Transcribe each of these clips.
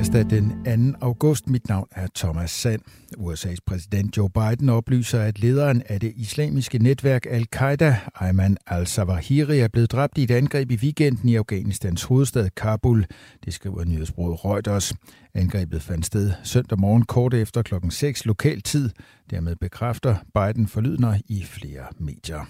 tirsdag den 2. august. Mit navn er Thomas Sand. USA's præsident Joe Biden oplyser, at lederen af det islamiske netværk Al-Qaida, Ayman al-Zawahiri, er blevet dræbt i et angreb i weekenden i Afghanistans hovedstad Kabul. Det skriver nyhedsbruget Reuters. Angrebet fandt sted søndag morgen kort efter klokken 6 lokal tid. Dermed bekræfter Biden forlydner i flere medier.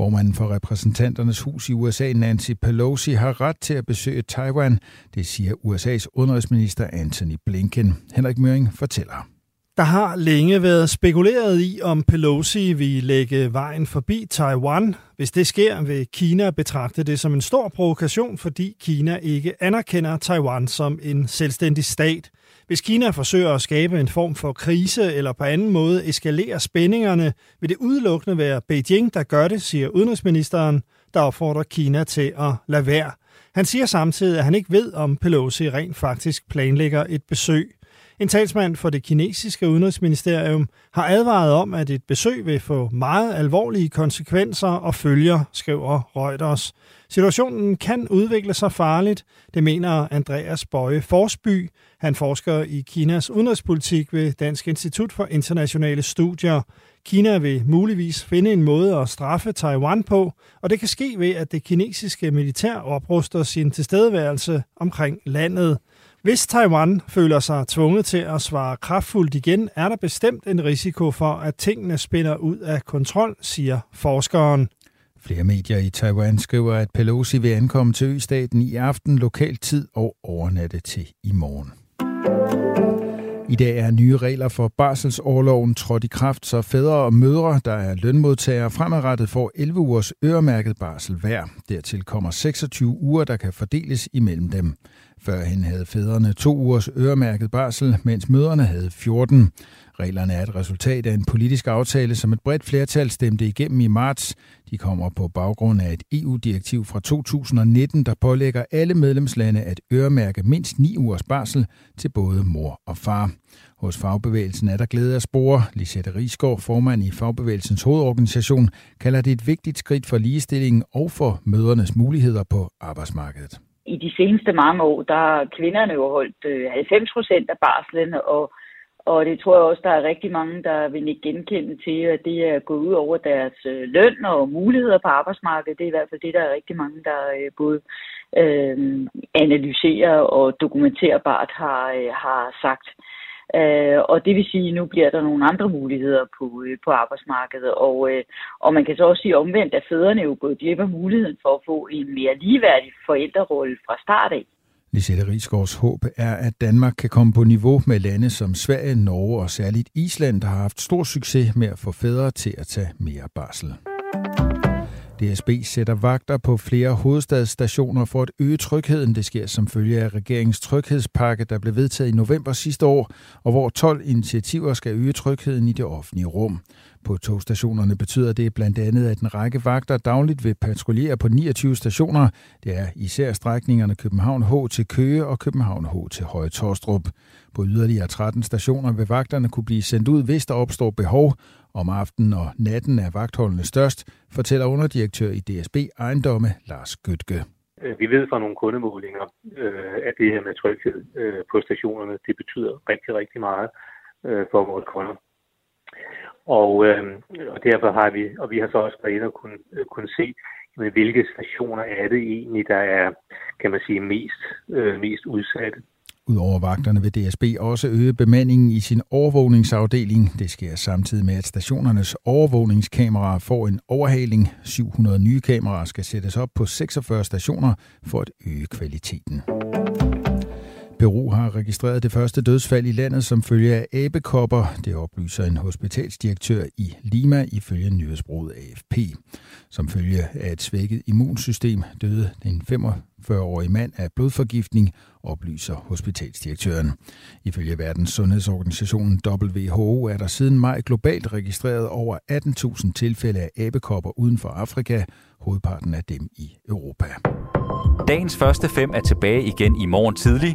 Formanden for repræsentanternes hus i USA, Nancy Pelosi, har ret til at besøge Taiwan. Det siger USA's udenrigsminister Anthony Blinken. Henrik Møring fortæller. Der har længe været spekuleret i, om Pelosi vil lægge vejen forbi Taiwan. Hvis det sker, vil Kina betragte det som en stor provokation, fordi Kina ikke anerkender Taiwan som en selvstændig stat. Hvis Kina forsøger at skabe en form for krise eller på anden måde eskalere spændingerne, vil det udelukkende være Beijing, der gør det, siger udenrigsministeren, der opfordrer Kina til at lade være. Han siger samtidig, at han ikke ved, om Pelosi rent faktisk planlægger et besøg. En talsmand for det kinesiske udenrigsministerium har advaret om, at et besøg vil få meget alvorlige konsekvenser og følger, skriver Reuters. Situationen kan udvikle sig farligt, det mener Andreas Bøje Forsby. Han forsker i Kinas udenrigspolitik ved Dansk Institut for Internationale Studier. Kina vil muligvis finde en måde at straffe Taiwan på, og det kan ske ved, at det kinesiske militær opruster sin tilstedeværelse omkring landet. Hvis Taiwan føler sig tvunget til at svare kraftfuldt igen, er der bestemt en risiko for, at tingene spænder ud af kontrol, siger forskeren. Flere medier i Taiwan skriver, at Pelosi vil ankomme til østaten i aften lokal tid og overnatte til i morgen. I dag er nye regler for barselsårloven trådt i kraft, så fædre og mødre, der er lønmodtagere, fremadrettet får 11 ugers øremærket barsel hver. Dertil kommer 26 uger, der kan fordeles imellem dem. Førhen havde fædrene to ugers øremærket barsel, mens mødrene havde 14. Reglerne er et resultat af en politisk aftale, som et bredt flertal stemte igennem i marts. De kommer på baggrund af et EU-direktiv fra 2019, der pålægger alle medlemslande at øremærke mindst 9 ugers barsel til både mor og far. Hos fagbevægelsen er der glæde at spore. Lisette Risgaard, formand i fagbevægelsens hovedorganisation, kalder det et vigtigt skridt for ligestillingen og for mødernes muligheder på arbejdsmarkedet i de seneste mange år, der har kvinderne jo holdt øh, 90 procent af barslen, og, og det tror jeg også, der er rigtig mange, der vil ikke genkende til, at det er gået ud over deres øh, løn og muligheder på arbejdsmarkedet. Det er i hvert fald det, der er rigtig mange, der øh, både øh, analyserer og dokumenterbart har, øh, har sagt. Øh, og det vil sige, at nu bliver der nogle andre muligheder på, øh, på arbejdsmarkedet. Og, øh, og man kan så også sige omvendt, at fædrene jo gået glip af muligheden for at få en mere ligeværdig forældrerolle fra start af. Lisette Rigsgaards håb er, at Danmark kan komme på niveau med lande som Sverige, Norge og særligt Island, der har haft stor succes med at få fædre til at tage mere barsel. DSB sætter vagter på flere hovedstadsstationer for at øge trygheden. Det sker som følge af regeringens tryghedspakke, der blev vedtaget i november sidste år, og hvor 12 initiativer skal øge trygheden i det offentlige rum. På togstationerne betyder det blandt andet, at en række vagter dagligt vil patruljere på 29 stationer. Det er især strækningerne København H til Køge og København H til Høje Torstrup. På yderligere 13 stationer vil vagterne kunne blive sendt ud, hvis der opstår behov, om aftenen og natten er vagtholdene størst, fortæller underdirektør i DSB Ejendomme Lars Gøtke. Øh, vi ved fra nogle kundemålinger, øh, at det her med tryghed øh, på stationerne, det betyder rigtig, rigtig meget for vores kunder. Og, og derfor har vi, og vi har så også været inde og kunne, kunne se, hvilke stationer er det egentlig, der er, kan man sige, mest, mest udsatte. Udover vagterne vil DSB også øge bemandingen i sin overvågningsafdeling. Det sker samtidig med, at stationernes overvågningskameraer får en overhaling. 700 nye kameraer skal sættes op på 46 stationer for at øge kvaliteten. Peru har registreret det første dødsfald i landet som følge af abekopper. Det oplyser en hospitalsdirektør i Lima ifølge nyhedsbruget AFP. Som følge af et svækket immunsystem døde en 45-årig mand af blodforgiftning, oplyser hospitalsdirektøren. Ifølge Verdens Sundhedsorganisationen WHO er der siden maj globalt registreret over 18.000 tilfælde af abekopper uden for Afrika, hovedparten af dem i Europa. Dagens første fem er tilbage igen i morgen tidlig.